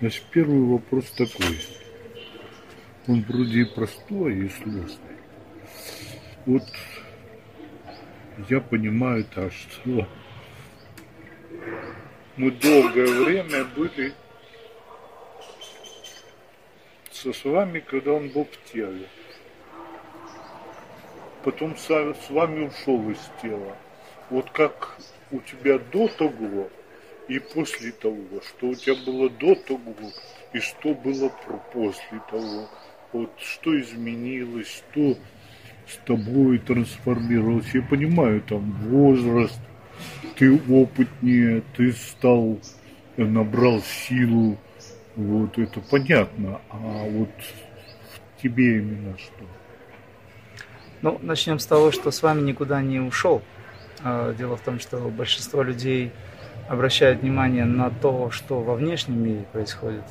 Значит, первый вопрос такой. Он вроде и простой, и сложный. Вот я понимаю так, что мы долгое время были со с вами, когда он был в теле. Потом с вами ушел из тела. Вот как у тебя до того и после того, что у тебя было до того и что было после того. Вот что изменилось, что с тобой трансформировалось. Я понимаю, там возраст, ты опытнее, ты стал, набрал силу, вот это понятно. А вот в тебе именно что? Ну, начнем с того, что с вами никуда не ушел. А, дело в том, что большинство людей обращают внимание на то, что во внешнем мире происходит.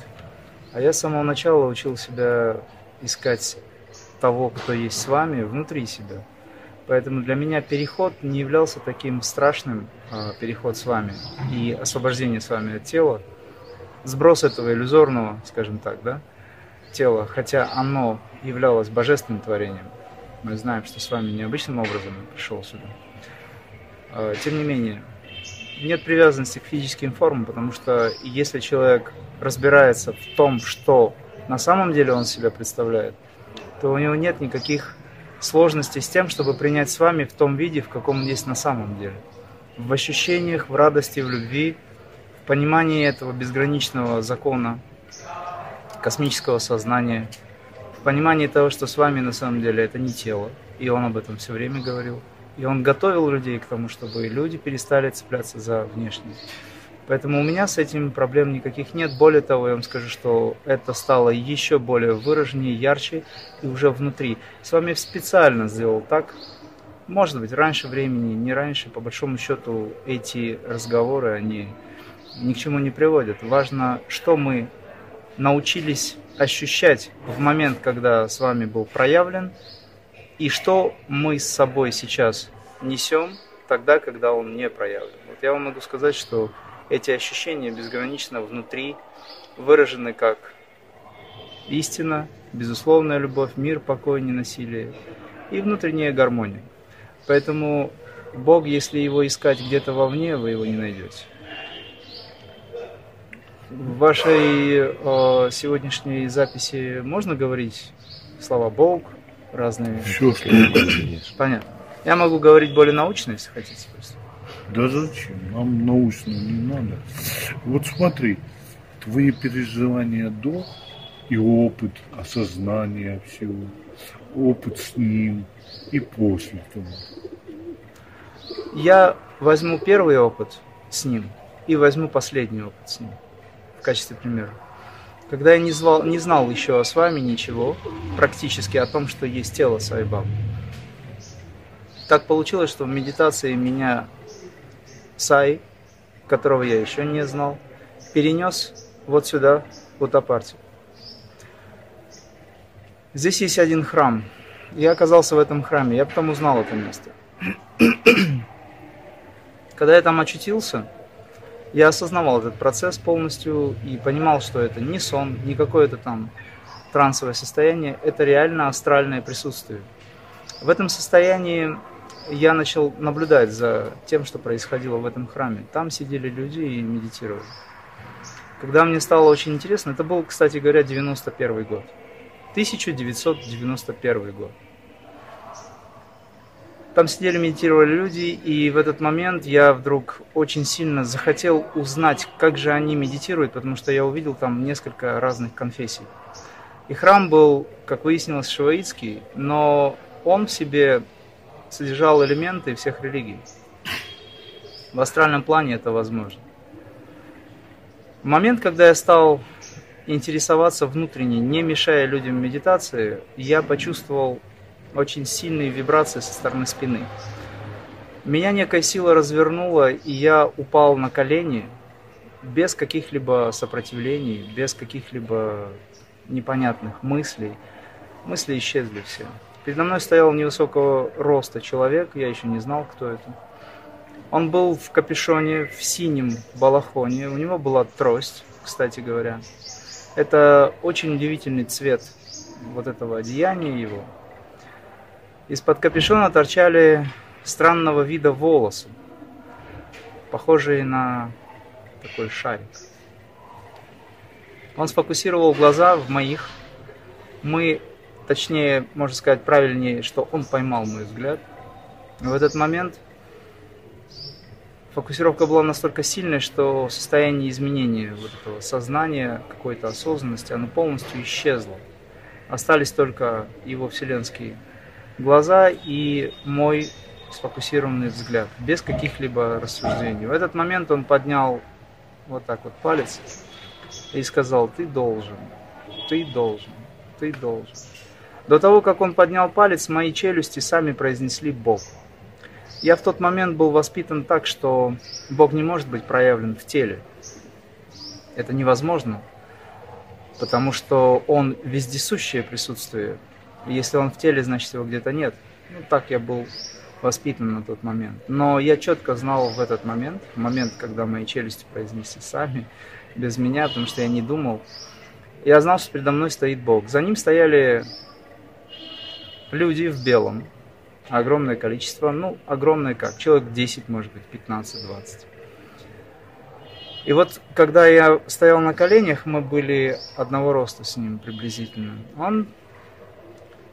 А я с самого начала учил себя искать того, кто есть с вами, внутри себя. Поэтому для меня переход не являлся таким страшным, а, переход с вами и освобождение с вами от тела, сброс этого иллюзорного, скажем так, да, тела, хотя оно являлось божественным творением. Мы знаем, что с вами необычным образом пришел сюда. А, тем не менее, нет привязанности к физическим формам, потому что если человек разбирается в том, что на самом деле он себя представляет, то у него нет никаких сложностей с тем, чтобы принять с вами в том виде, в каком он есть на самом деле. В ощущениях, в радости, в любви, в понимании этого безграничного закона космического сознания, в понимании того, что с вами на самом деле это не тело, и он об этом все время говорил. И он готовил людей к тому, чтобы люди перестали цепляться за внешнее. Поэтому у меня с этим проблем никаких нет. Более того, я вам скажу, что это стало еще более выраженнее, ярче и уже внутри. С вами специально сделал так. Может быть, раньше времени, не раньше. По большому счету, эти разговоры, они ни к чему не приводят. Важно, что мы научились ощущать в момент, когда с вами был проявлен, и что мы с собой сейчас несем тогда, когда он не проявлен. Вот я вам могу сказать, что эти ощущения безгранично внутри выражены как истина, безусловная любовь, мир, покой, ненасилие и внутренняя гармония. Поэтому Бог, если его искать где-то вовне, вы его не найдете. В вашей э, сегодняшней записи можно говорить слова Бог, разные? Все, что Понятно. Я могу говорить более научно, если хотите. Просто. Да зачем? Нам научно не надо. Вот смотри, твои переживания до и опыт осознания всего, опыт с ним и после того. Я возьму первый опыт с ним и возьму последний опыт с ним в качестве примера. Когда я не, звал, не знал еще с вами ничего, практически о том, что есть тело Сайбабы, так получилось, что в медитации меня Сай, которого я еще не знал, перенес вот сюда, в Утапартию. Здесь есть один храм. Я оказался в этом храме, я потом узнал это место. Когда я там очутился, я осознавал этот процесс полностью и понимал, что это не сон, не какое-то там трансовое состояние, это реально астральное присутствие. В этом состоянии я начал наблюдать за тем, что происходило в этом храме. Там сидели люди и медитировали. Когда мне стало очень интересно, это был, кстати говоря, 91 год. 1991 год. Там сидели, медитировали люди, и в этот момент я вдруг очень сильно захотел узнать, как же они медитируют, потому что я увидел там несколько разных конфессий. И храм был, как выяснилось, шиваитский, но он в себе содержал элементы всех религий. В астральном плане это возможно. В момент, когда я стал интересоваться внутренне, не мешая людям медитации, я почувствовал очень сильные вибрации со стороны спины. Меня некая сила развернула, и я упал на колени без каких-либо сопротивлений, без каких-либо непонятных мыслей. Мысли исчезли все. Передо мной стоял невысокого роста человек, я еще не знал, кто это. Он был в капюшоне, в синем балахоне, у него была трость, кстати говоря. Это очень удивительный цвет вот этого одеяния его. Из-под капюшона торчали странного вида волосы, похожие на такой шарик. Он сфокусировал глаза в моих. Мы, точнее, можно сказать правильнее, что он поймал мой взгляд. в этот момент фокусировка была настолько сильной, что состояние изменения вот этого сознания, какой-то осознанности, оно полностью исчезло. Остались только его вселенские глаза и мой сфокусированный взгляд, без каких-либо рассуждений. В этот момент он поднял вот так вот палец и сказал, ты должен, ты должен, ты должен. До того, как он поднял палец, мои челюсти сами произнесли Бог. Я в тот момент был воспитан так, что Бог не может быть проявлен в теле. Это невозможно, потому что Он вездесущее присутствие. Если Он в теле, значит его где-то нет. Ну, так я был воспитан на тот момент. Но я четко знал в этот момент, в момент, когда мои челюсти произнесли сами, без меня, потому что я не думал. Я знал, что передо мной стоит Бог. За ним стояли люди в белом. Огромное количество, ну, огромное как, человек 10, может быть, 15-20. И вот, когда я стоял на коленях, мы были одного роста с ним приблизительно. Он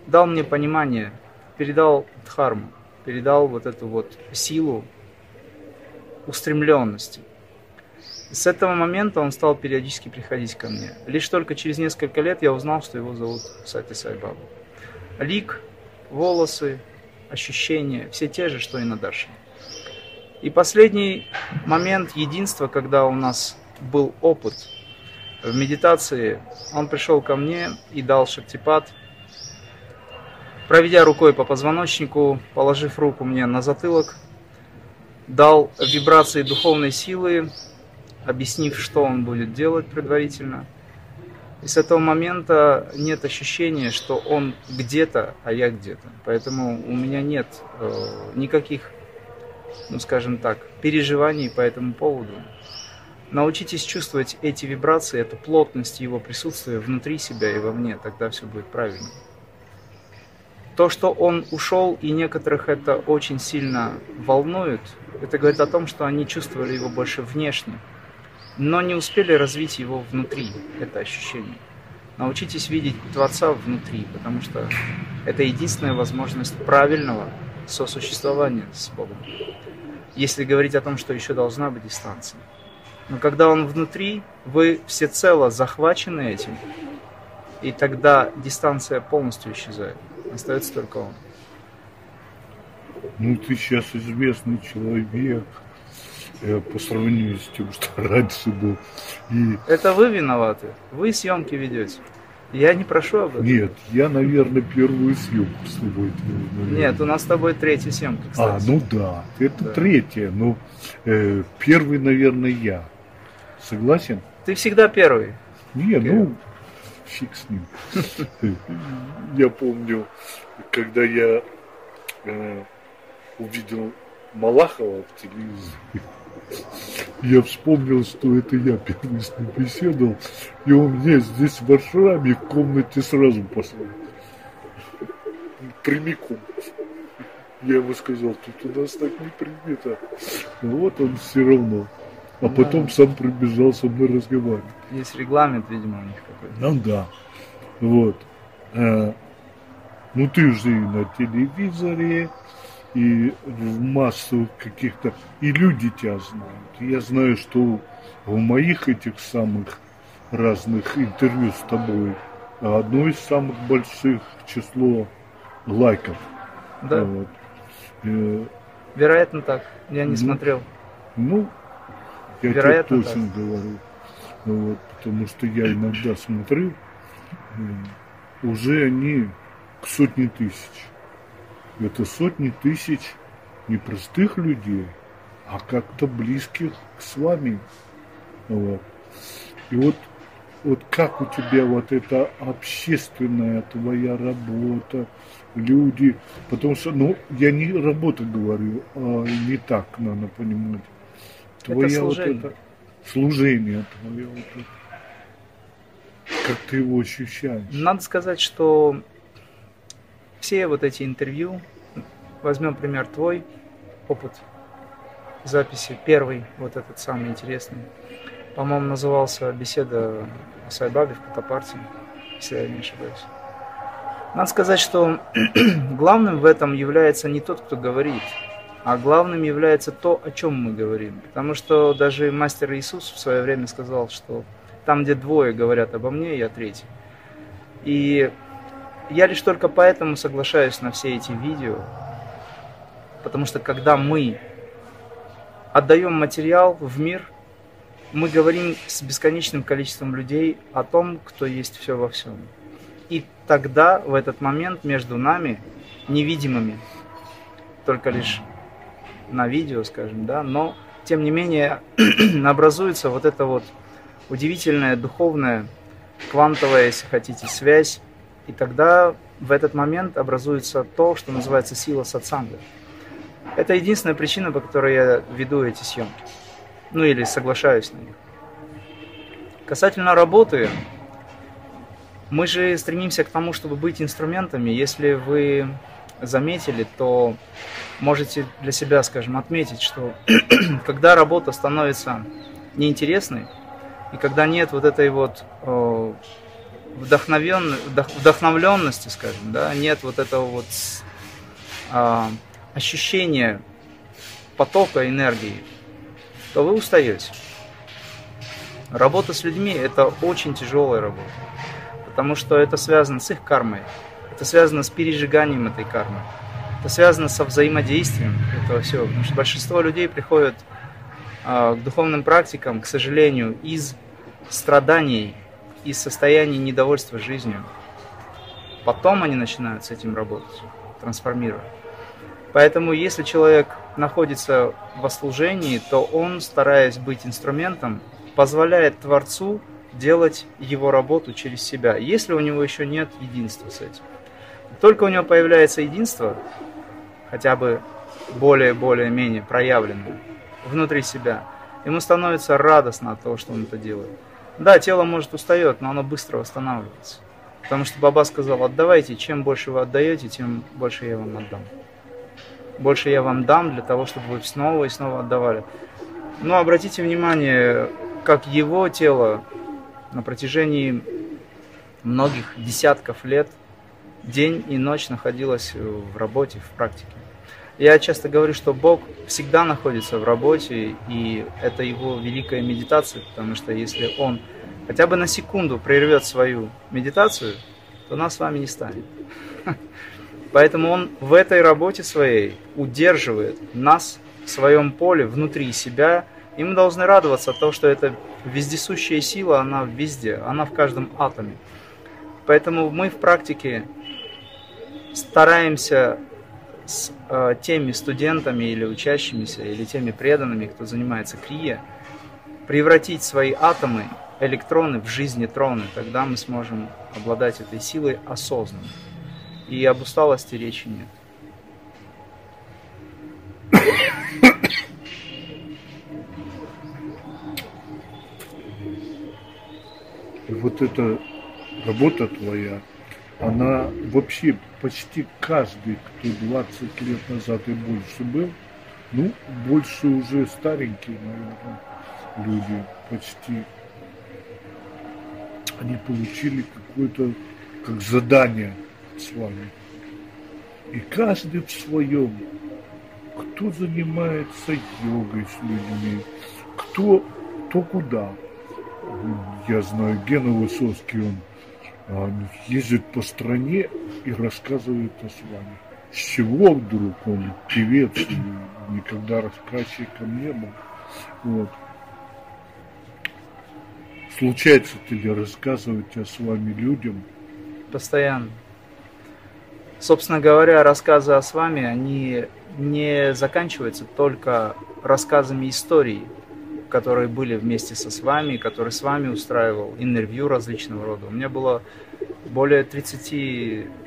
дал мне понимание, передал дхарму, передал вот эту вот силу устремленности. С этого момента он стал периодически приходить ко мне. Лишь только через несколько лет я узнал, что его зовут Сати Сайбаба. Лик, волосы, ощущения, все те же, что и на Даршине. И последний момент единства, когда у нас был опыт в медитации, он пришел ко мне и дал шактипад, проведя рукой по позвоночнику, положив руку мне на затылок, дал вибрации духовной силы, объяснив, что он будет делать предварительно. И с этого момента нет ощущения, что он где-то, а я где-то. Поэтому у меня нет э, никаких, ну скажем так, переживаний по этому поводу. Научитесь чувствовать эти вибрации, эту плотность его присутствия внутри себя и вовне, тогда все будет правильно. То, что он ушел, и некоторых это очень сильно волнует, это говорит о том, что они чувствовали его больше внешне, но не успели развить его внутри, это ощущение. Научитесь видеть Творца внутри, потому что это единственная возможность правильного сосуществования с Богом. Если говорить о том, что еще должна быть дистанция. Но когда он внутри, вы всецело захвачены этим, и тогда дистанция полностью исчезает. Остается только он. Ну, ты сейчас известный человек. По сравнению с тем, что раньше был. И... Это вы виноваты. Вы съемки ведете. Я не прошу об этом. Нет, я, наверное, первую съемку с тобой. Наверное. Нет, у нас с тобой третья съемка, а, кстати. А, ну да, это да. третья. Ну, э, первый, наверное, я. Согласен? Ты всегда первый. Не, ну, фиг с ним. Я помню, когда я э, увидел Малахова в телевизоре, я вспомнил, что это я первый с ним беседовал, и он мне здесь в Варшаве в комнате сразу послал. Прямиком. Я ему сказал, тут у нас так не принято. Но вот он все равно. А потом да. сам прибежал со мной разговаривать. Есть регламент, видимо, у них какой-то. Ну да. Вот. А, ну ты же и на телевизоре, и в массовых каких-то... И люди тебя знают. Я знаю, что в моих этих самых разных интервью с тобой одно из самых больших число лайков. Да. Вот. Э, Вероятно так. Я не ну, смотрел. Ну, я Вероятно, тебе точно так. говорю. Вот, потому что я иногда смотрю, уже они к сотне тысяч это сотни тысяч не простых людей, а как-то близких с вами. Вот. И вот, вот как у тебя вот эта общественная твоя работа, люди, потому что, ну, я не работа говорю, а не так надо понимать. Твоя это служение. вот это служение твое вот это. Как ты его ощущаешь? Надо сказать, что все вот эти интервью, возьмем пример твой, опыт записи, первый, вот этот самый интересный, по-моему, назывался «Беседа о Сайбабе в Катапарте», если я не ошибаюсь. Надо сказать, что главным в этом является не тот, кто говорит, а главным является то, о чем мы говорим. Потому что даже мастер Иисус в свое время сказал, что там, где двое говорят обо мне, я третий. И я лишь только поэтому соглашаюсь на все эти видео, потому что когда мы отдаем материал в мир, мы говорим с бесконечным количеством людей о том, кто есть все во всем. И тогда, в этот момент, между нами, невидимыми, только лишь на видео, скажем, да, но тем не менее образуется вот эта вот удивительная духовная, квантовая, если хотите, связь. И тогда в этот момент образуется то, что называется сила сатсанга. Это единственная причина, по которой я веду эти съемки. Ну или соглашаюсь на них. Касательно работы, мы же стремимся к тому, чтобы быть инструментами. Если вы заметили, то можете для себя, скажем, отметить, что когда работа становится неинтересной, и когда нет вот этой вот э, вдохновленности, скажем, да, нет вот этого вот э, ощущения потока энергии, то вы устаете. Работа с людьми – это очень тяжелая работа, потому что это связано с их кармой, это связано с пережиганием этой кармы. Это связано со взаимодействием этого всего. Потому что большинство людей приходят э, к духовным практикам, к сожалению, из страданий, из состояния недовольства жизнью. Потом они начинают с этим работать, трансформировать. Поэтому, если человек находится во служении, то он, стараясь быть инструментом, позволяет Творцу делать его работу через себя, если у него еще нет единства с этим. Только у него появляется единство, хотя бы более-более-менее проявленное внутри себя, ему становится радостно от того, что он это делает. Да, тело может устает, но оно быстро восстанавливается. Потому что Баба сказал, отдавайте, чем больше вы отдаете, тем больше я вам отдам. Больше я вам дам для того, чтобы вы снова и снова отдавали. Но обратите внимание, как его тело на протяжении многих десятков лет – день и ночь находилась в работе, в практике. Я часто говорю, что Бог всегда находится в работе, и это его великая медитация, потому что если Он хотя бы на секунду прервет свою медитацию, то нас с вами не станет. Поэтому Он в этой работе своей удерживает нас в своем поле, внутри себя, и мы должны радоваться от того, что эта вездесущая сила, она везде, она в каждом атоме. Поэтому мы в практике стараемся с э, теми студентами или учащимися, или теми преданными, кто занимается крия, превратить свои атомы, электроны в жизнетроны, тогда мы сможем обладать этой силой осознанно. И об усталости речи нет. И вот эта работа твоя, она вообще почти каждый, кто 20 лет назад и больше был, ну, больше уже старенькие, наверное, люди почти, они получили какое-то, как задание с вами. И каждый в своем, кто занимается йогой с людьми, кто, кто куда. Я знаю, Гена Высоцкий, он ездит по стране и рассказывает о славе. С чего вдруг он певец, никогда рассказчиком не был. Вот. Случается ли рассказывать о с вами людям? Постоянно. Собственно говоря, рассказы о с вами, они не заканчиваются только рассказами истории, которые были вместе со с вами, который с вами устраивал интервью различного рода. У меня было более 30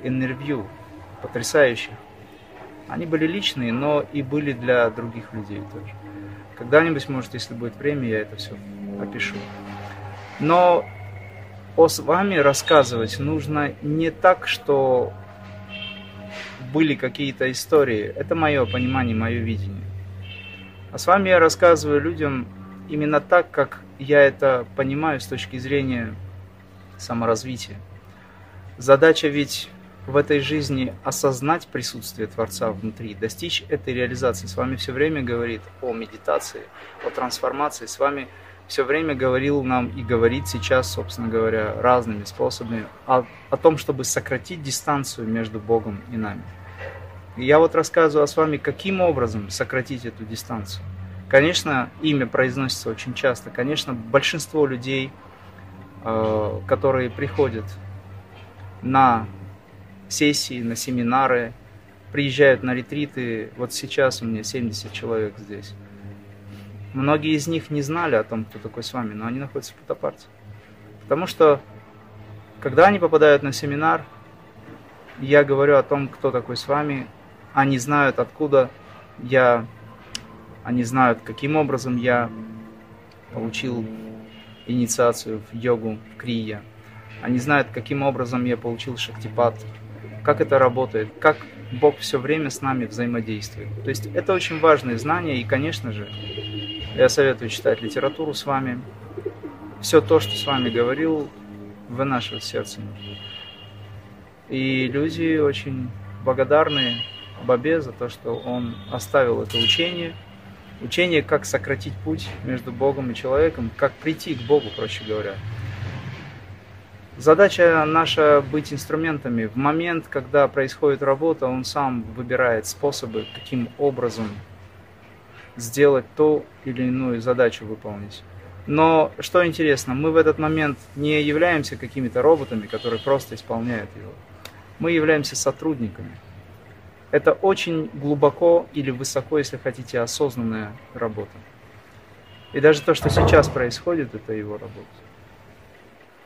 интервью потрясающих. Они были личные, но и были для других людей тоже. Когда-нибудь, может, если будет время, я это все опишу. Но о с вами рассказывать нужно не так, что были какие-то истории. Это мое понимание, мое видение. А с вами я рассказываю людям именно так, как я это понимаю с точки зрения саморазвития. Задача ведь в этой жизни осознать присутствие Творца внутри, достичь этой реализации. С вами все время говорит о медитации, о трансформации. С вами все время говорил нам и говорит сейчас, собственно говоря, разными способами о, о том, чтобы сократить дистанцию между Богом и нами. И я вот рассказываю с вами, каким образом сократить эту дистанцию. Конечно, имя произносится очень часто. Конечно, большинство людей, э, которые приходят на сессии, на семинары, приезжают на ретриты. Вот сейчас у меня 70 человек здесь. Многие из них не знали о том, кто такой с вами, но они находятся в Путапарте. Потому что, когда они попадают на семинар, я говорю о том, кто такой с вами, они знают, откуда я, они знают, каким образом я получил инициацию в йогу, в крия. Они знают, каким образом я получил шактипат, как это работает, как Бог все время с нами взаимодействует. То есть это очень важные знания, и, конечно же, я советую читать литературу с вами. Все то, что с вами говорил, вынашивать сердцем. И люди очень благодарны Бабе за то, что он оставил это учение. Учение, как сократить путь между Богом и человеком, как прийти к Богу, проще говоря. Задача наша быть инструментами. В момент, когда происходит работа, он сам выбирает способы, каким образом сделать ту или иную задачу выполнить. Но что интересно, мы в этот момент не являемся какими-то роботами, которые просто исполняют его. Мы являемся сотрудниками. Это очень глубоко или высоко, если хотите, осознанная работа. И даже то, что сейчас происходит, это его работа.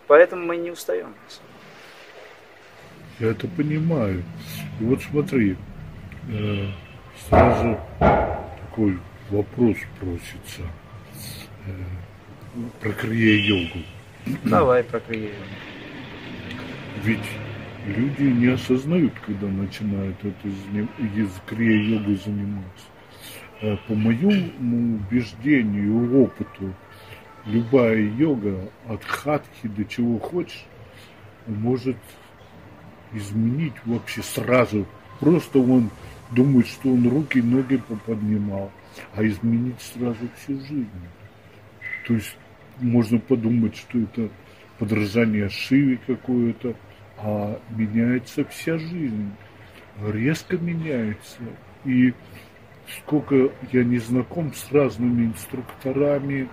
Поэтому мы не устаем. Я это понимаю. И вот смотри, э, сразу такой вопрос просится э, про крия-йогу. Давай про крия-йогу. Ведь люди не осознают, когда начинают это из крия-йогой заниматься. Э, по моему убеждению и опыту, любая йога от хатхи до чего хочешь может изменить вообще сразу. Просто он думает, что он руки и ноги поподнимал, а изменить сразу всю жизнь. То есть можно подумать, что это подражание Шиве какое-то, а меняется вся жизнь, резко меняется. И сколько я не знаком с разными инструкторами,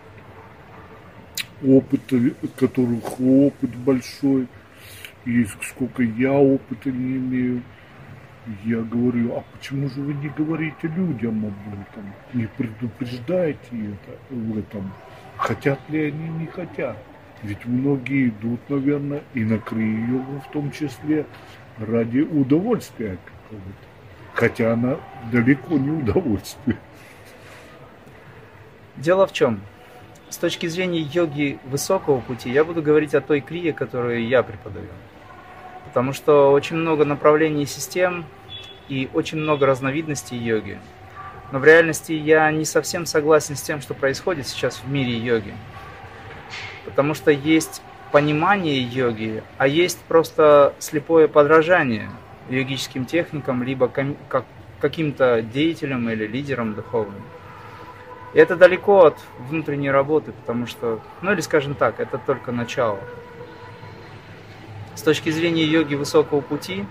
опыта, которых опыт большой, и сколько я опыта не имею, я говорю, а почему же вы не говорите людям об этом, не предупреждаете это в этом, хотят ли они, не хотят. Ведь многие идут, наверное, и на крию в том числе ради удовольствия какого-то. Хотя она далеко не удовольствие. Дело в чем? С точки зрения йоги высокого пути, я буду говорить о той крие, которую я преподаю. Потому что очень много направлений и систем и очень много разновидностей йоги. Но в реальности я не совсем согласен с тем, что происходит сейчас в мире йоги. Потому что есть понимание йоги, а есть просто слепое подражание йогическим техникам, либо как каким-то деятелям или лидерам духовным. И это далеко от внутренней работы, потому что, ну или скажем так, это только начало. С точки зрения йоги высокого пути,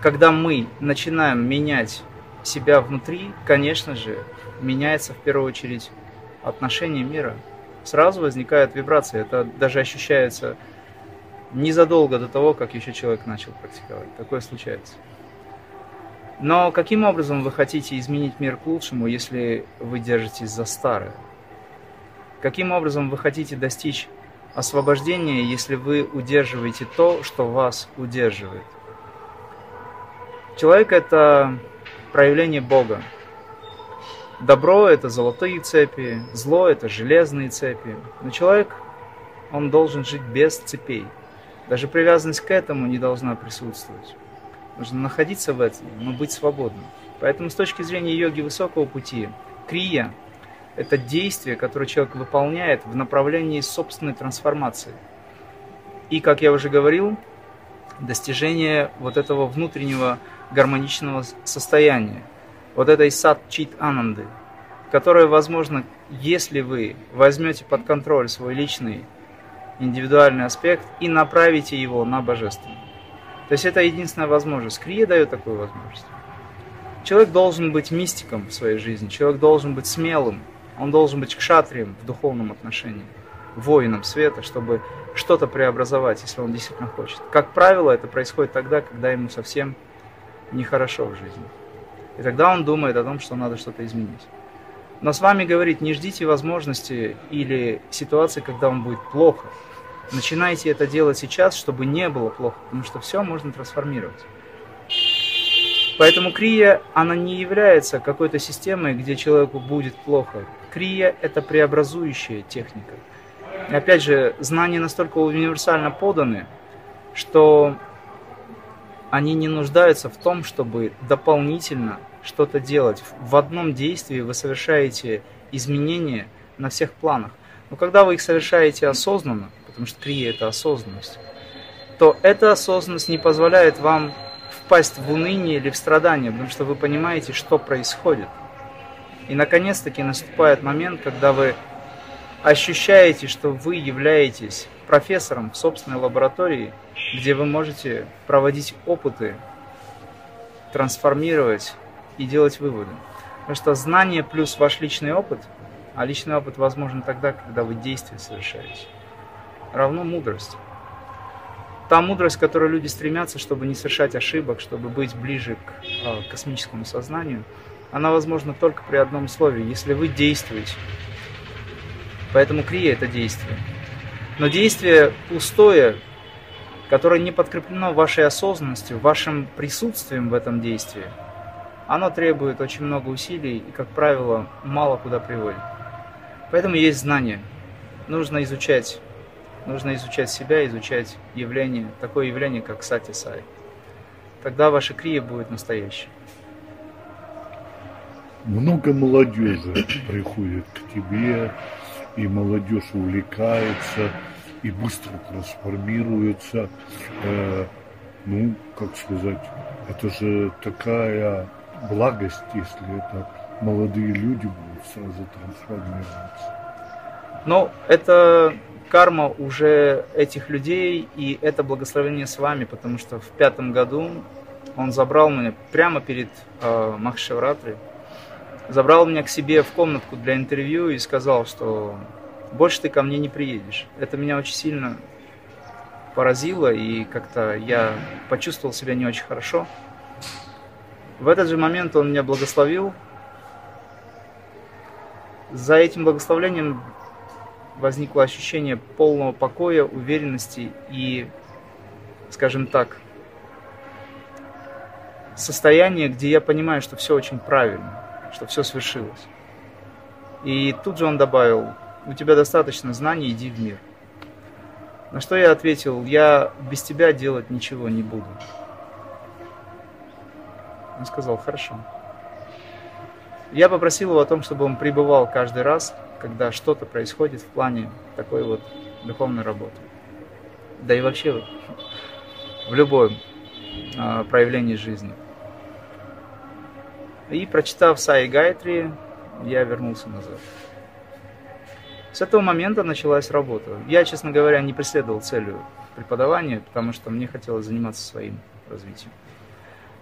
когда мы начинаем менять себя внутри, конечно же, меняется в первую очередь отношение мира – сразу возникает вибрация. Это даже ощущается незадолго до того, как еще человек начал практиковать. Такое случается. Но каким образом вы хотите изменить мир к лучшему, если вы держитесь за старое? Каким образом вы хотите достичь освобождения, если вы удерживаете то, что вас удерживает? Человек – это проявление Бога. Добро – это золотые цепи, зло – это железные цепи. Но человек он должен жить без цепей. Даже привязанность к этому не должна присутствовать. Нужно находиться в этом, но быть свободным. Поэтому с точки зрения йоги высокого пути, крия – это действие, которое человек выполняет в направлении собственной трансформации. И, как я уже говорил, достижение вот этого внутреннего гармоничного состояния, вот этой сад чит ананды, которое возможно, если вы возьмете под контроль свой личный индивидуальный аспект и направите его на божественный. То есть это единственная возможность. Крия дает такую возможность. Человек должен быть мистиком в своей жизни, человек должен быть смелым, он должен быть кшатрием в духовном отношении, воином света, чтобы что-то преобразовать, если он действительно хочет. Как правило, это происходит тогда, когда ему совсем нехорошо в жизни. И тогда он думает о том, что надо что-то изменить. Но с вами говорит, не ждите возможности или ситуации, когда вам будет плохо. Начинайте это делать сейчас, чтобы не было плохо, потому что все можно трансформировать. Поэтому крия, она не является какой-то системой, где человеку будет плохо. Крия – это преобразующая техника. И опять же, знания настолько универсально поданы, что они не нуждаются в том, чтобы дополнительно что-то делать. В одном действии вы совершаете изменения на всех планах. Но когда вы их совершаете осознанно, потому что крия – это осознанность, то эта осознанность не позволяет вам впасть в уныние или в страдание, потому что вы понимаете, что происходит. И наконец-таки наступает момент, когда вы ощущаете, что вы являетесь профессором в собственной лаборатории, где вы можете проводить опыты, трансформировать и делать выводы. Потому что знание плюс ваш личный опыт, а личный опыт возможен тогда, когда вы действия совершаете, равно мудрость та мудрость, к которой люди стремятся, чтобы не совершать ошибок, чтобы быть ближе к э, космическому сознанию, она возможна только при одном условии, если вы действуете. Поэтому крия – это действие. Но действие пустое, которое не подкреплено вашей осознанностью, вашим присутствием в этом действии, оно требует очень много усилий и, как правило, мало куда приводит. Поэтому есть знание. Нужно изучать Нужно изучать себя, изучать явление, такое явление, как сати сай. Тогда ваша крия будет настоящей. Много молодежи приходит к тебе, и молодежь увлекается, и быстро трансформируется. Э, ну, как сказать, это же такая благость, если это молодые люди будут сразу трансформироваться. Ну, это карма уже этих людей, и это благословение с вами, потому что в пятом году он забрал меня прямо перед э, Махшевратри, забрал меня к себе в комнатку для интервью и сказал, что больше ты ко мне не приедешь. Это меня очень сильно поразило, и как-то я почувствовал себя не очень хорошо. В этот же момент он меня благословил. За этим благословлением возникло ощущение полного покоя, уверенности и, скажем так, состояние, где я понимаю, что все очень правильно, что все свершилось. И тут же он добавил, у тебя достаточно знаний, иди в мир. На что я ответил, я без тебя делать ничего не буду. Он сказал, хорошо. Я попросил его о том, чтобы он пребывал каждый раз когда что-то происходит в плане такой вот духовной работы. Да и вообще в любом э, проявлении жизни. И прочитав Саи Гайтри, я вернулся назад. С этого момента началась работа. Я, честно говоря, не преследовал целью преподавания, потому что мне хотелось заниматься своим развитием.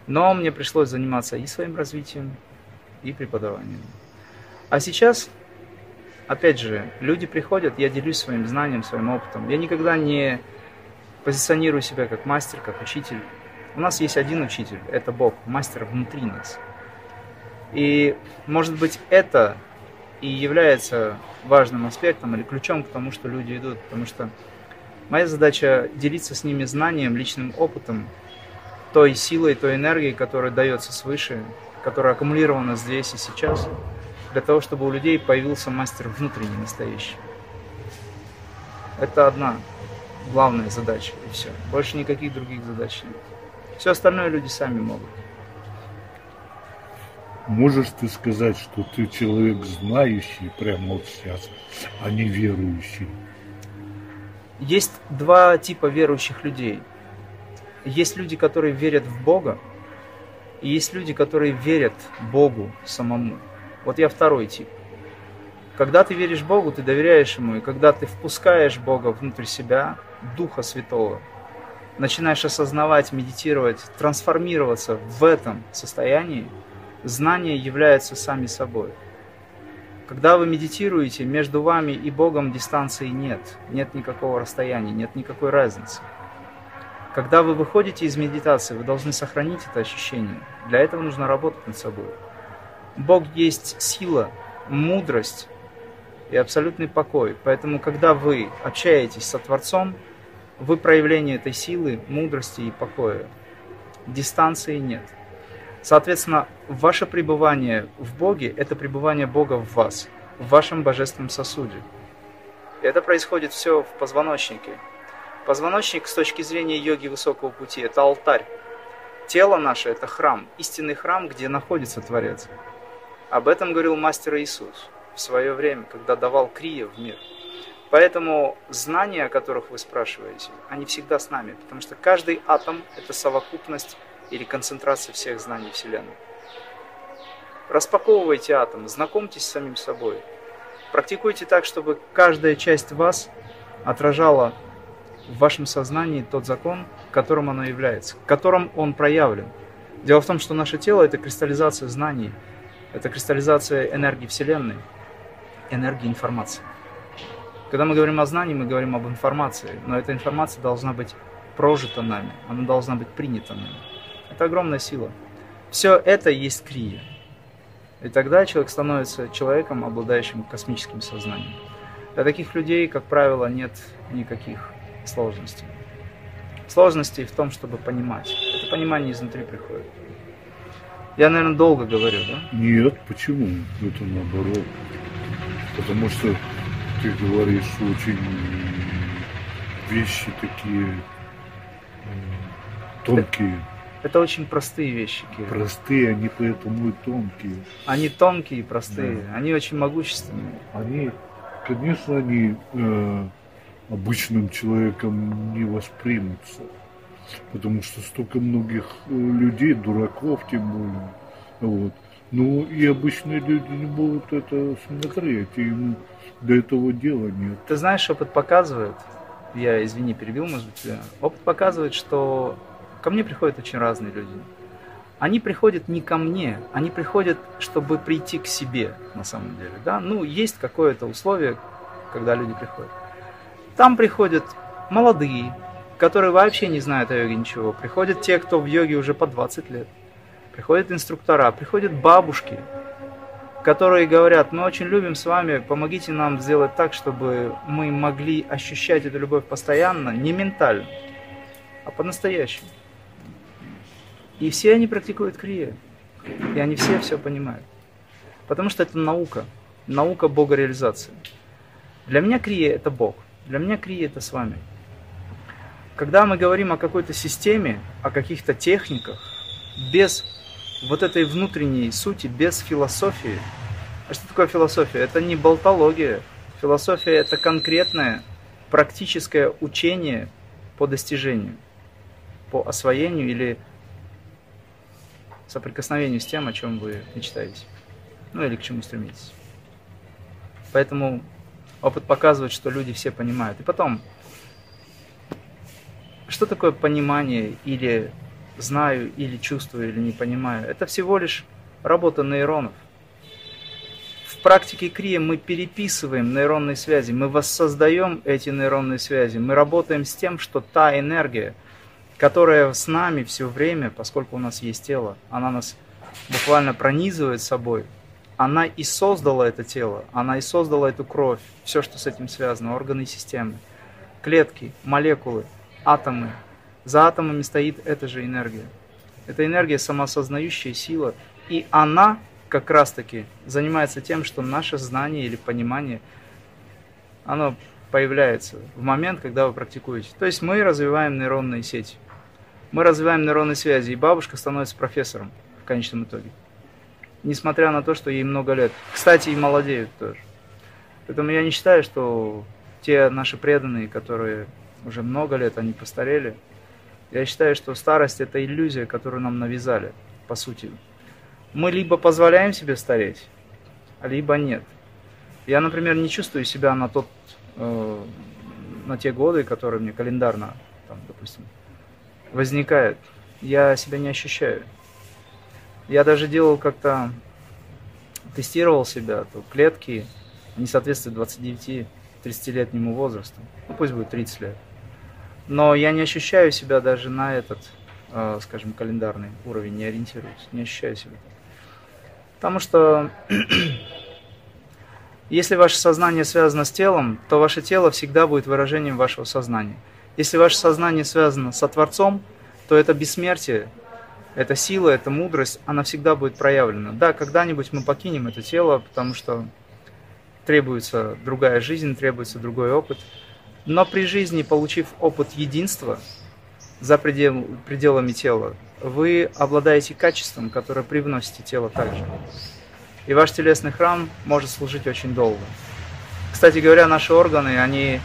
Но мне пришлось заниматься и своим развитием, и преподаванием. А сейчас опять же, люди приходят, я делюсь своим знанием, своим опытом. Я никогда не позиционирую себя как мастер, как учитель. У нас есть один учитель, это Бог, мастер внутри нас. И, может быть, это и является важным аспектом или ключом к тому, что люди идут. Потому что моя задача делиться с ними знанием, личным опытом, той силой, той энергией, которая дается свыше, которая аккумулирована здесь и сейчас – для того, чтобы у людей появился мастер внутренний, настоящий. Это одна главная задача, и все. Больше никаких других задач нет. Все остальное люди сами могут. Можешь ты сказать, что ты человек знающий прямо вот сейчас, а не верующий? Есть два типа верующих людей. Есть люди, которые верят в Бога, и есть люди, которые верят Богу самому. Вот я второй тип. Когда ты веришь Богу, ты доверяешь Ему, и когда ты впускаешь Бога внутрь себя, Духа Святого, начинаешь осознавать, медитировать, трансформироваться в этом состоянии, знания являются сами собой. Когда вы медитируете, между вами и Богом дистанции нет, нет никакого расстояния, нет никакой разницы. Когда вы выходите из медитации, вы должны сохранить это ощущение. Для этого нужно работать над собой. Бог есть сила, мудрость и абсолютный покой. Поэтому, когда вы общаетесь со Творцом, вы проявление этой силы, мудрости и покоя. Дистанции нет. Соответственно, ваше пребывание в Боге – это пребывание Бога в вас, в вашем божественном сосуде. И это происходит все в позвоночнике. Позвоночник с точки зрения йоги высокого пути – это алтарь. Тело наше – это храм, истинный храм, где находится Творец. Об этом говорил мастер Иисус в свое время, когда давал крия в мир. Поэтому знания, о которых вы спрашиваете, они всегда с нами, потому что каждый атом – это совокупность или концентрация всех знаний Вселенной. Распаковывайте атом, знакомьтесь с самим собой. Практикуйте так, чтобы каждая часть вас отражала в вашем сознании тот закон, которым оно является, которым он проявлен. Дело в том, что наше тело – это кристаллизация знаний – это кристаллизация энергии Вселенной, энергии информации. Когда мы говорим о знании, мы говорим об информации, но эта информация должна быть прожита нами, она должна быть принята нами. Это огромная сила. Все это есть крия. И тогда человек становится человеком, обладающим космическим сознанием. Для таких людей, как правило, нет никаких сложностей. Сложностей в том, чтобы понимать. Это понимание изнутри приходит. Я, наверное, долго говорю, да? Нет, почему? Это наоборот. Потому что ты говоришь очень вещи такие тонкие. Это очень простые вещи, Кирилл. Простые, они поэтому и тонкие. Они тонкие и простые, да. они очень могущественные. Они, конечно, они э, обычным человеком не воспримутся потому что столько многих э, людей, дураков тем более. Вот. Ну и обычные люди не будут это смотреть, им до этого дела нет. Ты знаешь, опыт показывает, я, извини, перебил, может быть, опыт показывает, что ко мне приходят очень разные люди. Они приходят не ко мне, они приходят, чтобы прийти к себе, на самом деле. Да? Ну, есть какое-то условие, когда люди приходят. Там приходят молодые, которые вообще не знают о йоге ничего. Приходят те, кто в йоге уже по 20 лет. Приходят инструктора, приходят бабушки, которые говорят, мы очень любим с вами, помогите нам сделать так, чтобы мы могли ощущать эту любовь постоянно, не ментально, а по-настоящему. И все они практикуют крия. И они все все понимают. Потому что это наука. Наука Бога реализации. Для меня крия это Бог. Для меня крия это с вами. Когда мы говорим о какой-то системе, о каких-то техниках, без вот этой внутренней сути, без философии. А что такое философия? Это не болтология. Философия – это конкретное практическое учение по достижению, по освоению или соприкосновению с тем, о чем вы мечтаете. Ну или к чему стремитесь. Поэтому опыт показывает, что люди все понимают. И потом, что такое понимание или знаю, или чувствую, или не понимаю? Это всего лишь работа нейронов. В практике крия мы переписываем нейронные связи, мы воссоздаем эти нейронные связи, мы работаем с тем, что та энергия, которая с нами все время, поскольку у нас есть тело, она нас буквально пронизывает собой, она и создала это тело, она и создала эту кровь, все, что с этим связано, органы и системы, клетки, молекулы – атомы. За атомами стоит эта же энергия. Это энергия самосознающая сила. И она как раз таки занимается тем, что наше знание или понимание, оно появляется в момент, когда вы практикуете. То есть мы развиваем нейронные сети. Мы развиваем нейронные связи, и бабушка становится профессором в конечном итоге. Несмотря на то, что ей много лет. Кстати, и молодеют тоже. Поэтому я не считаю, что те наши преданные, которые уже много лет, они постарели, я считаю, что старость это иллюзия, которую нам навязали, по сути. Мы либо позволяем себе стареть, либо нет. Я, например, не чувствую себя на тот, э, на те годы, которые мне календарно, там, допустим, возникают. Я себя не ощущаю. Я даже делал как-то, тестировал себя, то клетки, они соответствуют 29-30-летнему возрасту. Ну, пусть будет 30 лет. Но я не ощущаю себя даже на этот, э, скажем, календарный уровень, не ориентируюсь, не ощущаю себя. Потому что если ваше сознание связано с телом, то ваше тело всегда будет выражением вашего сознания. Если ваше сознание связано со Творцом, то это бессмертие, эта сила, эта мудрость, она всегда будет проявлена. Да, когда-нибудь мы покинем это тело, потому что требуется другая жизнь, требуется другой опыт. Но при жизни, получив опыт единства за предел, пределами тела, вы обладаете качеством, которое привносите тело также и ваш телесный храм может служить очень долго. Кстати говоря, наши органы, они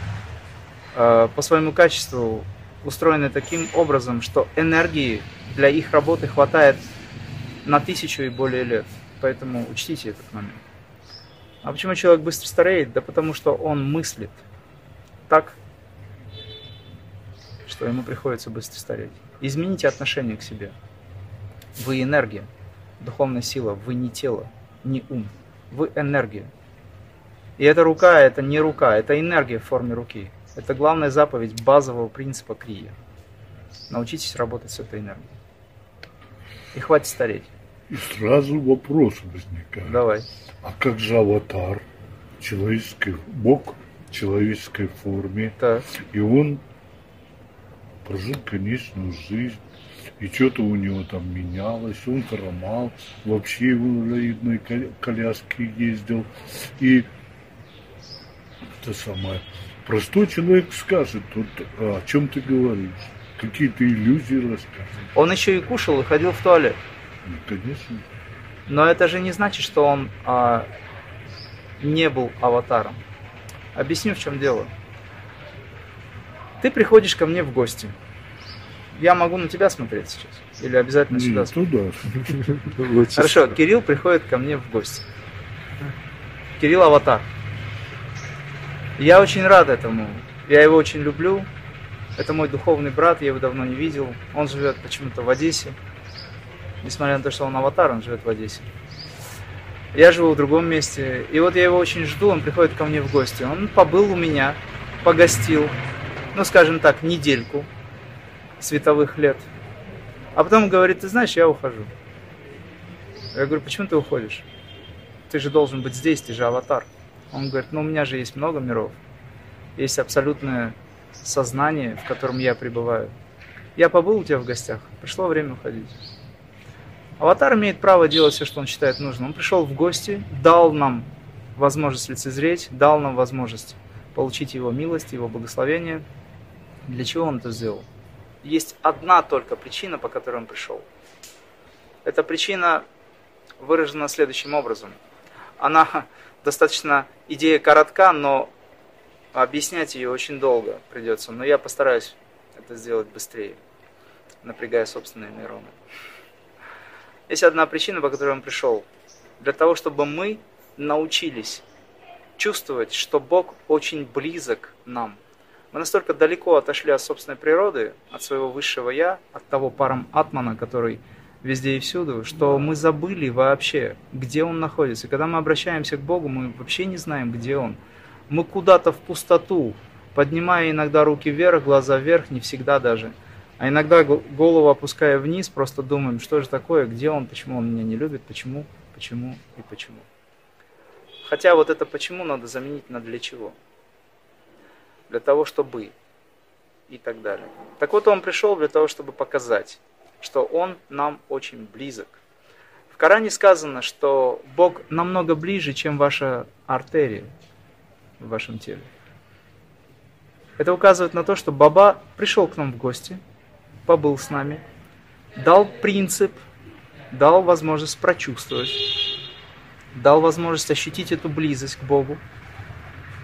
э, по своему качеству устроены таким образом, что энергии для их работы хватает на тысячу и более лет. Поэтому учтите этот момент. А почему человек быстро стареет? Да потому что он мыслит так, что ему приходится быстро стареть. Измените отношение к себе. Вы энергия, духовная сила, вы не тело не ум. Вы энергия. И эта рука, это не рука, это энергия в форме руки. Это главная заповедь базового принципа крия. Научитесь работать с этой энергией. И хватит стареть. И сразу вопрос возникает. Давай. А как же аватар? Человеческий Бог в человеческой форме. Так. И он прожил конечную жизнь и что-то у него там менялось, он хромал, вообще в инвалидной коляске ездил. И это самое, простой человек скажет, вот, о чем ты говоришь, какие-то иллюзии рассказываешь. Он еще и кушал и ходил в туалет. Ну, конечно. Но это же не значит, что он а, не был аватаром. Объясню, в чем дело. Ты приходишь ко мне в гости – я могу на тебя смотреть сейчас? Или обязательно Нет, сюда смотреть? Туда. Хорошо, Кирилл приходит ко мне в гости. Кирилл Аватар. Я очень рад этому. Я его очень люблю. Это мой духовный брат, я его давно не видел. Он живет почему-то в Одессе. Несмотря на то, что он аватар, он живет в Одессе. Я живу в другом месте. И вот я его очень жду, он приходит ко мне в гости. Он побыл у меня, погостил, ну, скажем так, недельку световых лет. А потом говорит, ты знаешь, я ухожу. Я говорю, почему ты уходишь? Ты же должен быть здесь, ты же аватар. Он говорит, ну у меня же есть много миров. Есть абсолютное сознание, в котором я пребываю. Я побыл у тебя в гостях, пришло время уходить. Аватар имеет право делать все, что он считает нужным. Он пришел в гости, дал нам возможность лицезреть, дал нам возможность получить его милость, его благословение. Для чего он это сделал? есть одна только причина, по которой он пришел. Эта причина выражена следующим образом. Она достаточно, идея коротка, но объяснять ее очень долго придется. Но я постараюсь это сделать быстрее, напрягая собственные нейроны. Есть одна причина, по которой он пришел. Для того, чтобы мы научились чувствовать, что Бог очень близок нам – мы настолько далеко отошли от собственной природы, от своего высшего я, от того парам атмана, который везде и всюду, что мы забыли вообще, где он находится. И когда мы обращаемся к Богу, мы вообще не знаем, где он. Мы куда-то в пустоту, поднимая иногда руки вверх, глаза вверх, не всегда даже. А иногда голову опуская вниз, просто думаем, что же такое, где он, почему он меня не любит, почему, почему и почему. Хотя вот это почему надо заменить на для чего для того, чтобы и так далее. Так вот, он пришел для того, чтобы показать, что он нам очень близок. В Коране сказано, что Бог намного ближе, чем ваша артерия в вашем теле. Это указывает на то, что Баба пришел к нам в гости, побыл с нами, дал принцип, дал возможность прочувствовать, дал возможность ощутить эту близость к Богу,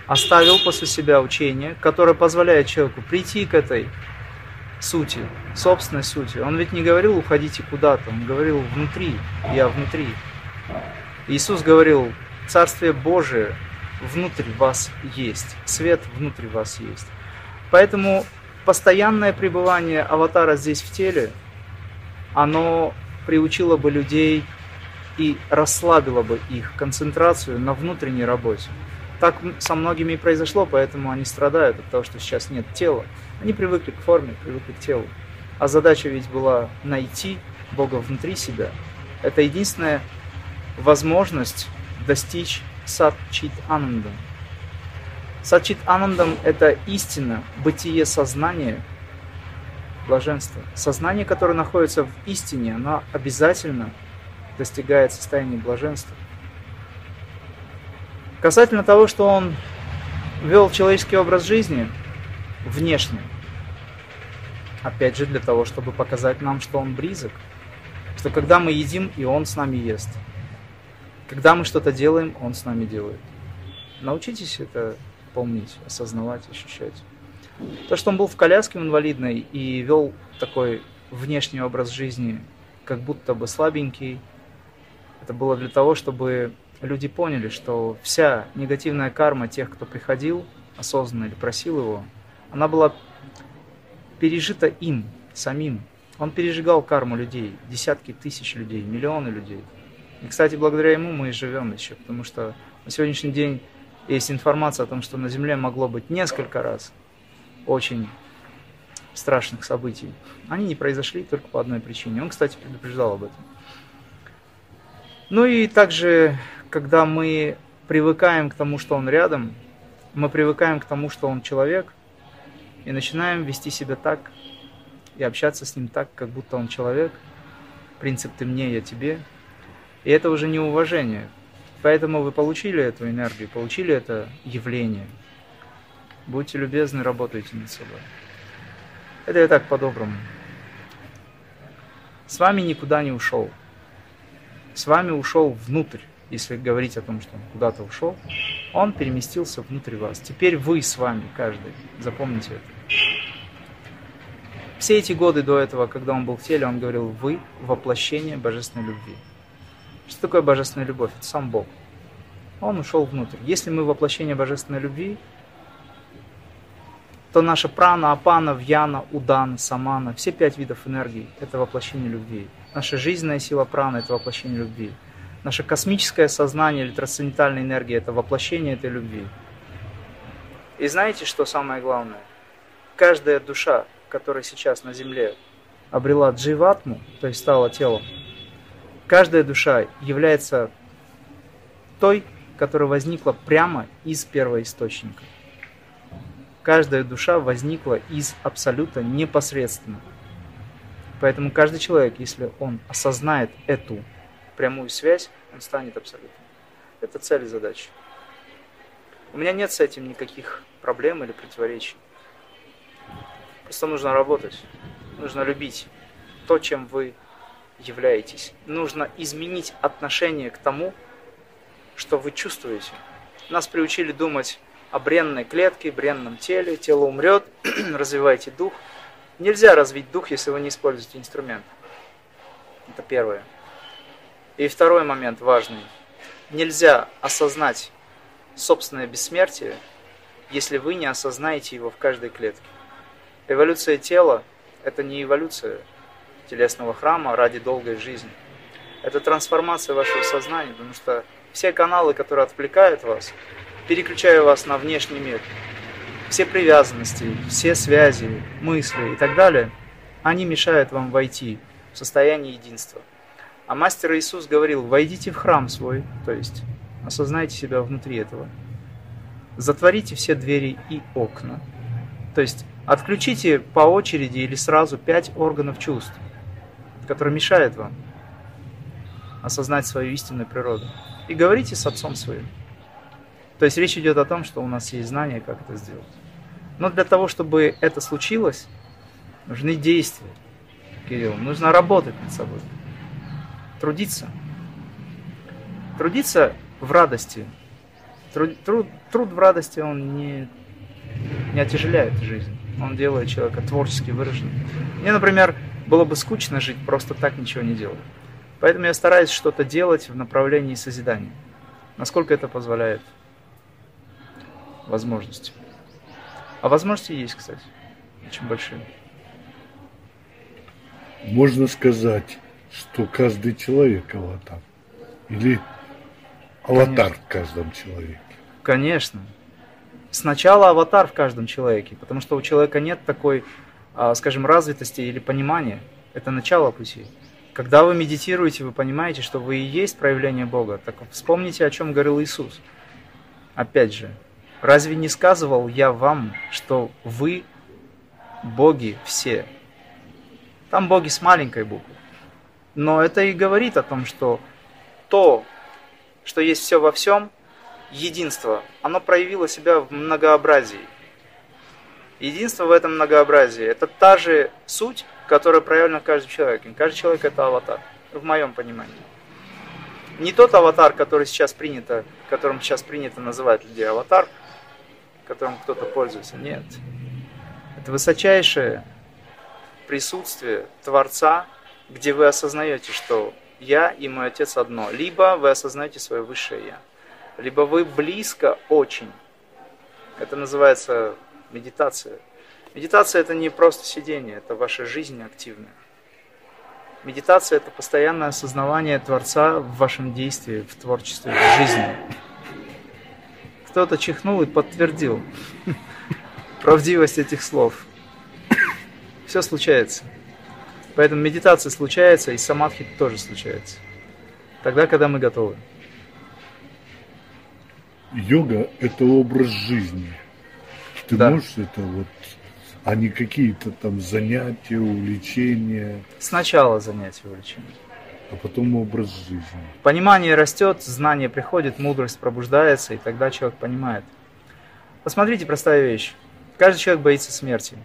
оставил после себя учение, которое позволяет человеку прийти к этой сути, собственной сути. Он ведь не говорил уходите куда-то, он говорил внутри, я внутри. Иисус говорил, Царствие Божие внутри вас есть, свет внутри вас есть. Поэтому постоянное пребывание аватара здесь в теле, оно приучило бы людей и расслабило бы их концентрацию на внутренней работе. Так со многими и произошло, поэтому они страдают от того, что сейчас нет тела. Они привыкли к форме, привыкли к телу. А задача ведь была найти Бога внутри себя. Это единственная возможность достичь садчит анандам. Садчит анандам – это истина, бытие сознания, блаженство. Сознание, которое находится в истине, оно обязательно достигает состояния блаженства. Касательно того, что он вел человеческий образ жизни внешне, опять же для того, чтобы показать нам, что он близок, что когда мы едим, и он с нами ест. Когда мы что-то делаем, он с нами делает. Научитесь это помнить, осознавать, ощущать. То, что он был в коляске инвалидной и вел такой внешний образ жизни, как будто бы слабенький, это было для того, чтобы люди поняли, что вся негативная карма тех, кто приходил осознанно или просил его, она была пережита им, самим. Он пережигал карму людей, десятки тысяч людей, миллионы людей. И, кстати, благодаря ему мы и живем еще, потому что на сегодняшний день есть информация о том, что на Земле могло быть несколько раз очень страшных событий. Они не произошли только по одной причине. Он, кстати, предупреждал об этом. Ну и также, когда мы привыкаем к тому, что он рядом, мы привыкаем к тому, что он человек, и начинаем вести себя так, и общаться с ним так, как будто он человек. Принцип «ты мне, я тебе». И это уже не уважение. Поэтому вы получили эту энергию, получили это явление. Будьте любезны, работайте над собой. Это я так по-доброму. С вами никуда не ушел с вами ушел внутрь. Если говорить о том, что он куда-то ушел, он переместился внутрь вас. Теперь вы с вами, каждый. Запомните это. Все эти годы до этого, когда он был в теле, он говорил, вы воплощение божественной любви. Что такое божественная любовь? Это сам Бог. Он ушел внутрь. Если мы воплощение божественной любви, то наша прана, апана, вьяна, удана, самана, все пять видов энергии – это воплощение любви. Наша жизненная сила праны – это воплощение любви. Наше космическое сознание или трансцендентальная энергия – это воплощение этой любви. И знаете, что самое главное? Каждая душа, которая сейчас на Земле обрела дживатму, то есть стала телом, каждая душа является той, которая возникла прямо из первоисточника. Каждая душа возникла из абсолюта непосредственно. Поэтому каждый человек, если он осознает эту прямую связь, он станет абсолютным. Это цель и задача. У меня нет с этим никаких проблем или противоречий. Просто нужно работать, нужно любить то, чем вы являетесь. Нужно изменить отношение к тому, что вы чувствуете. Нас приучили думать о бренной клетке, бренном теле, тело умрет, развивайте дух – Нельзя развить дух, если вы не используете инструмент. Это первое. И второй момент важный. Нельзя осознать собственное бессмертие, если вы не осознаете его в каждой клетке. Эволюция тела – это не эволюция телесного храма ради долгой жизни. Это трансформация вашего сознания, потому что все каналы, которые отвлекают вас, переключая вас на внешний мир – все привязанности, все связи, мысли и так далее, они мешают вам войти в состояние единства. А мастер Иисус говорил, войдите в храм свой, то есть осознайте себя внутри этого. Затворите все двери и окна. То есть отключите по очереди или сразу пять органов чувств, которые мешают вам осознать свою истинную природу. И говорите с отцом своим. То есть речь идет о том, что у нас есть знание, как это сделать. Но для того, чтобы это случилось, нужны действия, Кирилл. Нужно работать над собой. Трудиться. Трудиться в радости. Труд, труд, труд в радости, он не, не отяжеляет жизнь. Он делает человека творчески выраженным. Мне, например, было бы скучно жить, просто так ничего не делать. Поэтому я стараюсь что-то делать в направлении созидания. Насколько это позволяет возможности. А возможности есть, кстати, очень большие. Можно сказать, что каждый человек аватар. Или аватар Конечно. в каждом человеке. Конечно. Сначала аватар в каждом человеке, потому что у человека нет такой, скажем, развитости или понимания. Это начало пути. Когда вы медитируете, вы понимаете, что вы и есть проявление Бога. Так вспомните, о чем говорил Иисус. Опять же, разве не сказывал я вам, что вы боги все? Там боги с маленькой буквы. Но это и говорит о том, что то, что есть все во всем, единство, оно проявило себя в многообразии. Единство в этом многообразии – это та же суть, которая проявлена в каждом человеке. Каждый человек это аватар, в моем понимании. Не тот аватар, который сейчас принято, которым сейчас принято называть людей аватар, которым кто-то пользуется. Нет. Это высочайшее присутствие Творца, где вы осознаете, что я и мой Отец одно. Либо вы осознаете свое высшее Я. Либо вы близко очень. Это называется медитация. Медитация это не просто сидение, это ваша жизнь активная. Медитация это постоянное осознавание Творца в вашем действии, в творчестве, в жизни. Кто-то чихнул и подтвердил правдивость этих слов. Все случается. Поэтому медитация случается, и самадхи тоже случается. Тогда, когда мы готовы. Йога – это образ жизни. Ты да. можешь это вот а не какие-то там занятия, увлечения. Сначала занятия, увлечения. А потом образ жизни. Понимание растет, знание приходит, мудрость пробуждается, и тогда человек понимает. Посмотрите, простая вещь. Каждый человек боится смерти.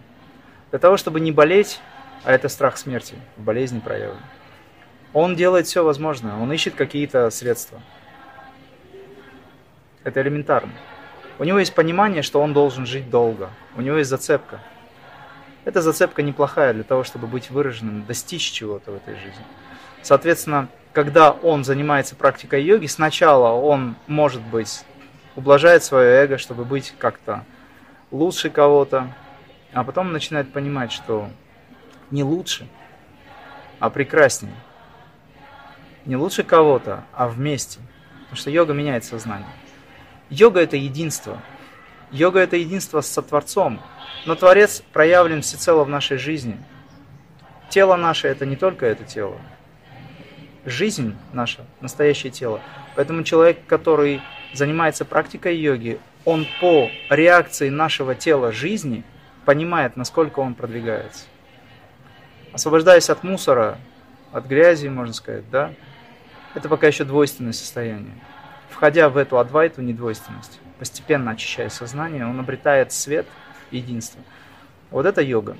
Для того, чтобы не болеть, а это страх смерти, болезни проявлен, он делает все возможное, он ищет какие-то средства. Это элементарно. У него есть понимание, что он должен жить долго. У него есть зацепка – эта зацепка неплохая для того, чтобы быть выраженным, достичь чего-то в этой жизни. Соответственно, когда он занимается практикой йоги, сначала он, может быть, ублажает свое эго, чтобы быть как-то лучше кого-то, а потом начинает понимать, что не лучше, а прекраснее. Не лучше кого-то, а вместе. Потому что йога меняет сознание. Йога это единство. Йога это единство с Сотворцом, но Творец проявлен всецело в нашей жизни. Тело наше – это не только это тело. Жизнь наша – настоящее тело. Поэтому человек, который занимается практикой йоги, он по реакции нашего тела жизни понимает, насколько он продвигается. Освобождаясь от мусора, от грязи, можно сказать, да, это пока еще двойственное состояние. Входя в эту адвайту, недвойственность, постепенно очищая сознание, он обретает свет – единства. Вот это йога.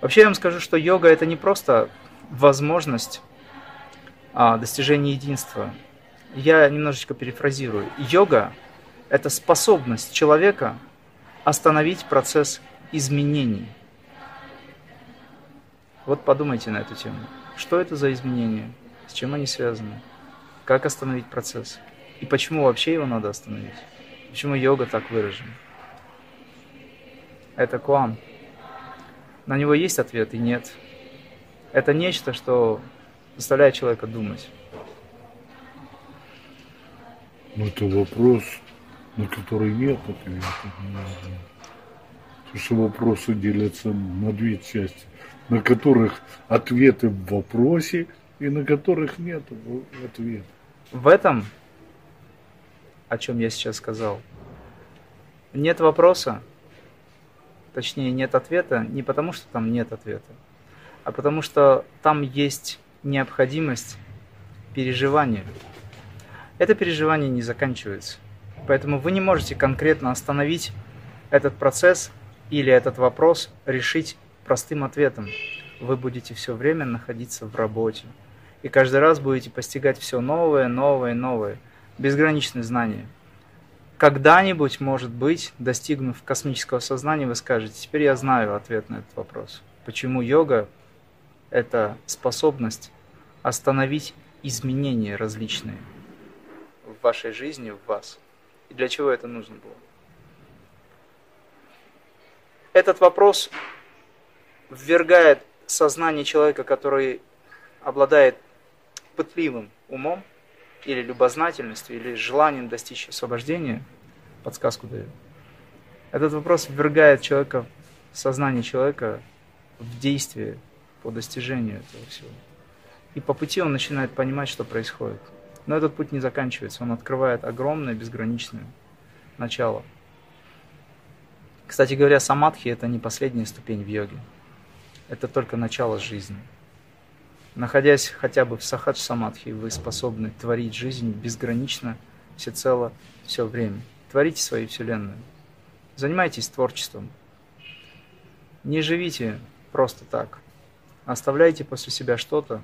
Вообще я вам скажу, что йога это не просто возможность а, достижения единства. Я немножечко перефразирую. Йога – это способность человека остановить процесс изменений. Вот подумайте на эту тему. Что это за изменения? С чем они связаны? Как остановить процесс? И почему вообще его надо остановить? Почему йога так выражена? это куан. На него есть ответ и нет. Это нечто, что заставляет человека думать. Ну, это вопрос, на который нет ответа. Потому что вопросы делятся на две части, на которых ответы в вопросе и на которых нет ответа. В этом, о чем я сейчас сказал, нет вопроса, точнее нет ответа, не потому что там нет ответа, а потому что там есть необходимость переживания. Это переживание не заканчивается. Поэтому вы не можете конкретно остановить этот процесс Или этот вопрос решить простым ответом. Вы будете все время находиться в работе. И каждый раз будете постигать все новое, новое, новое. Безграничные знания. Когда-нибудь, может быть, достигнув космического сознания, вы скажете, теперь я знаю ответ на этот вопрос. Почему йога – это способность остановить изменения различные в вашей жизни, в вас. И для чего это нужно было? Этот вопрос ввергает сознание человека, который обладает пытливым умом, или любознательностью, или желанием достичь освобождения, подсказку даю. Этот вопрос ввергает человека, сознание человека в действие по достижению этого всего. И по пути он начинает понимать, что происходит. Но этот путь не заканчивается, он открывает огромное, безграничное начало. Кстати говоря, самадхи – это не последняя ступень в йоге. Это только начало жизни. Находясь хотя бы в сахадж самадхи, вы способны творить жизнь безгранично, всецело, все время. Творите свою вселенную. Занимайтесь творчеством. Не живите просто так. Оставляйте после себя что-то,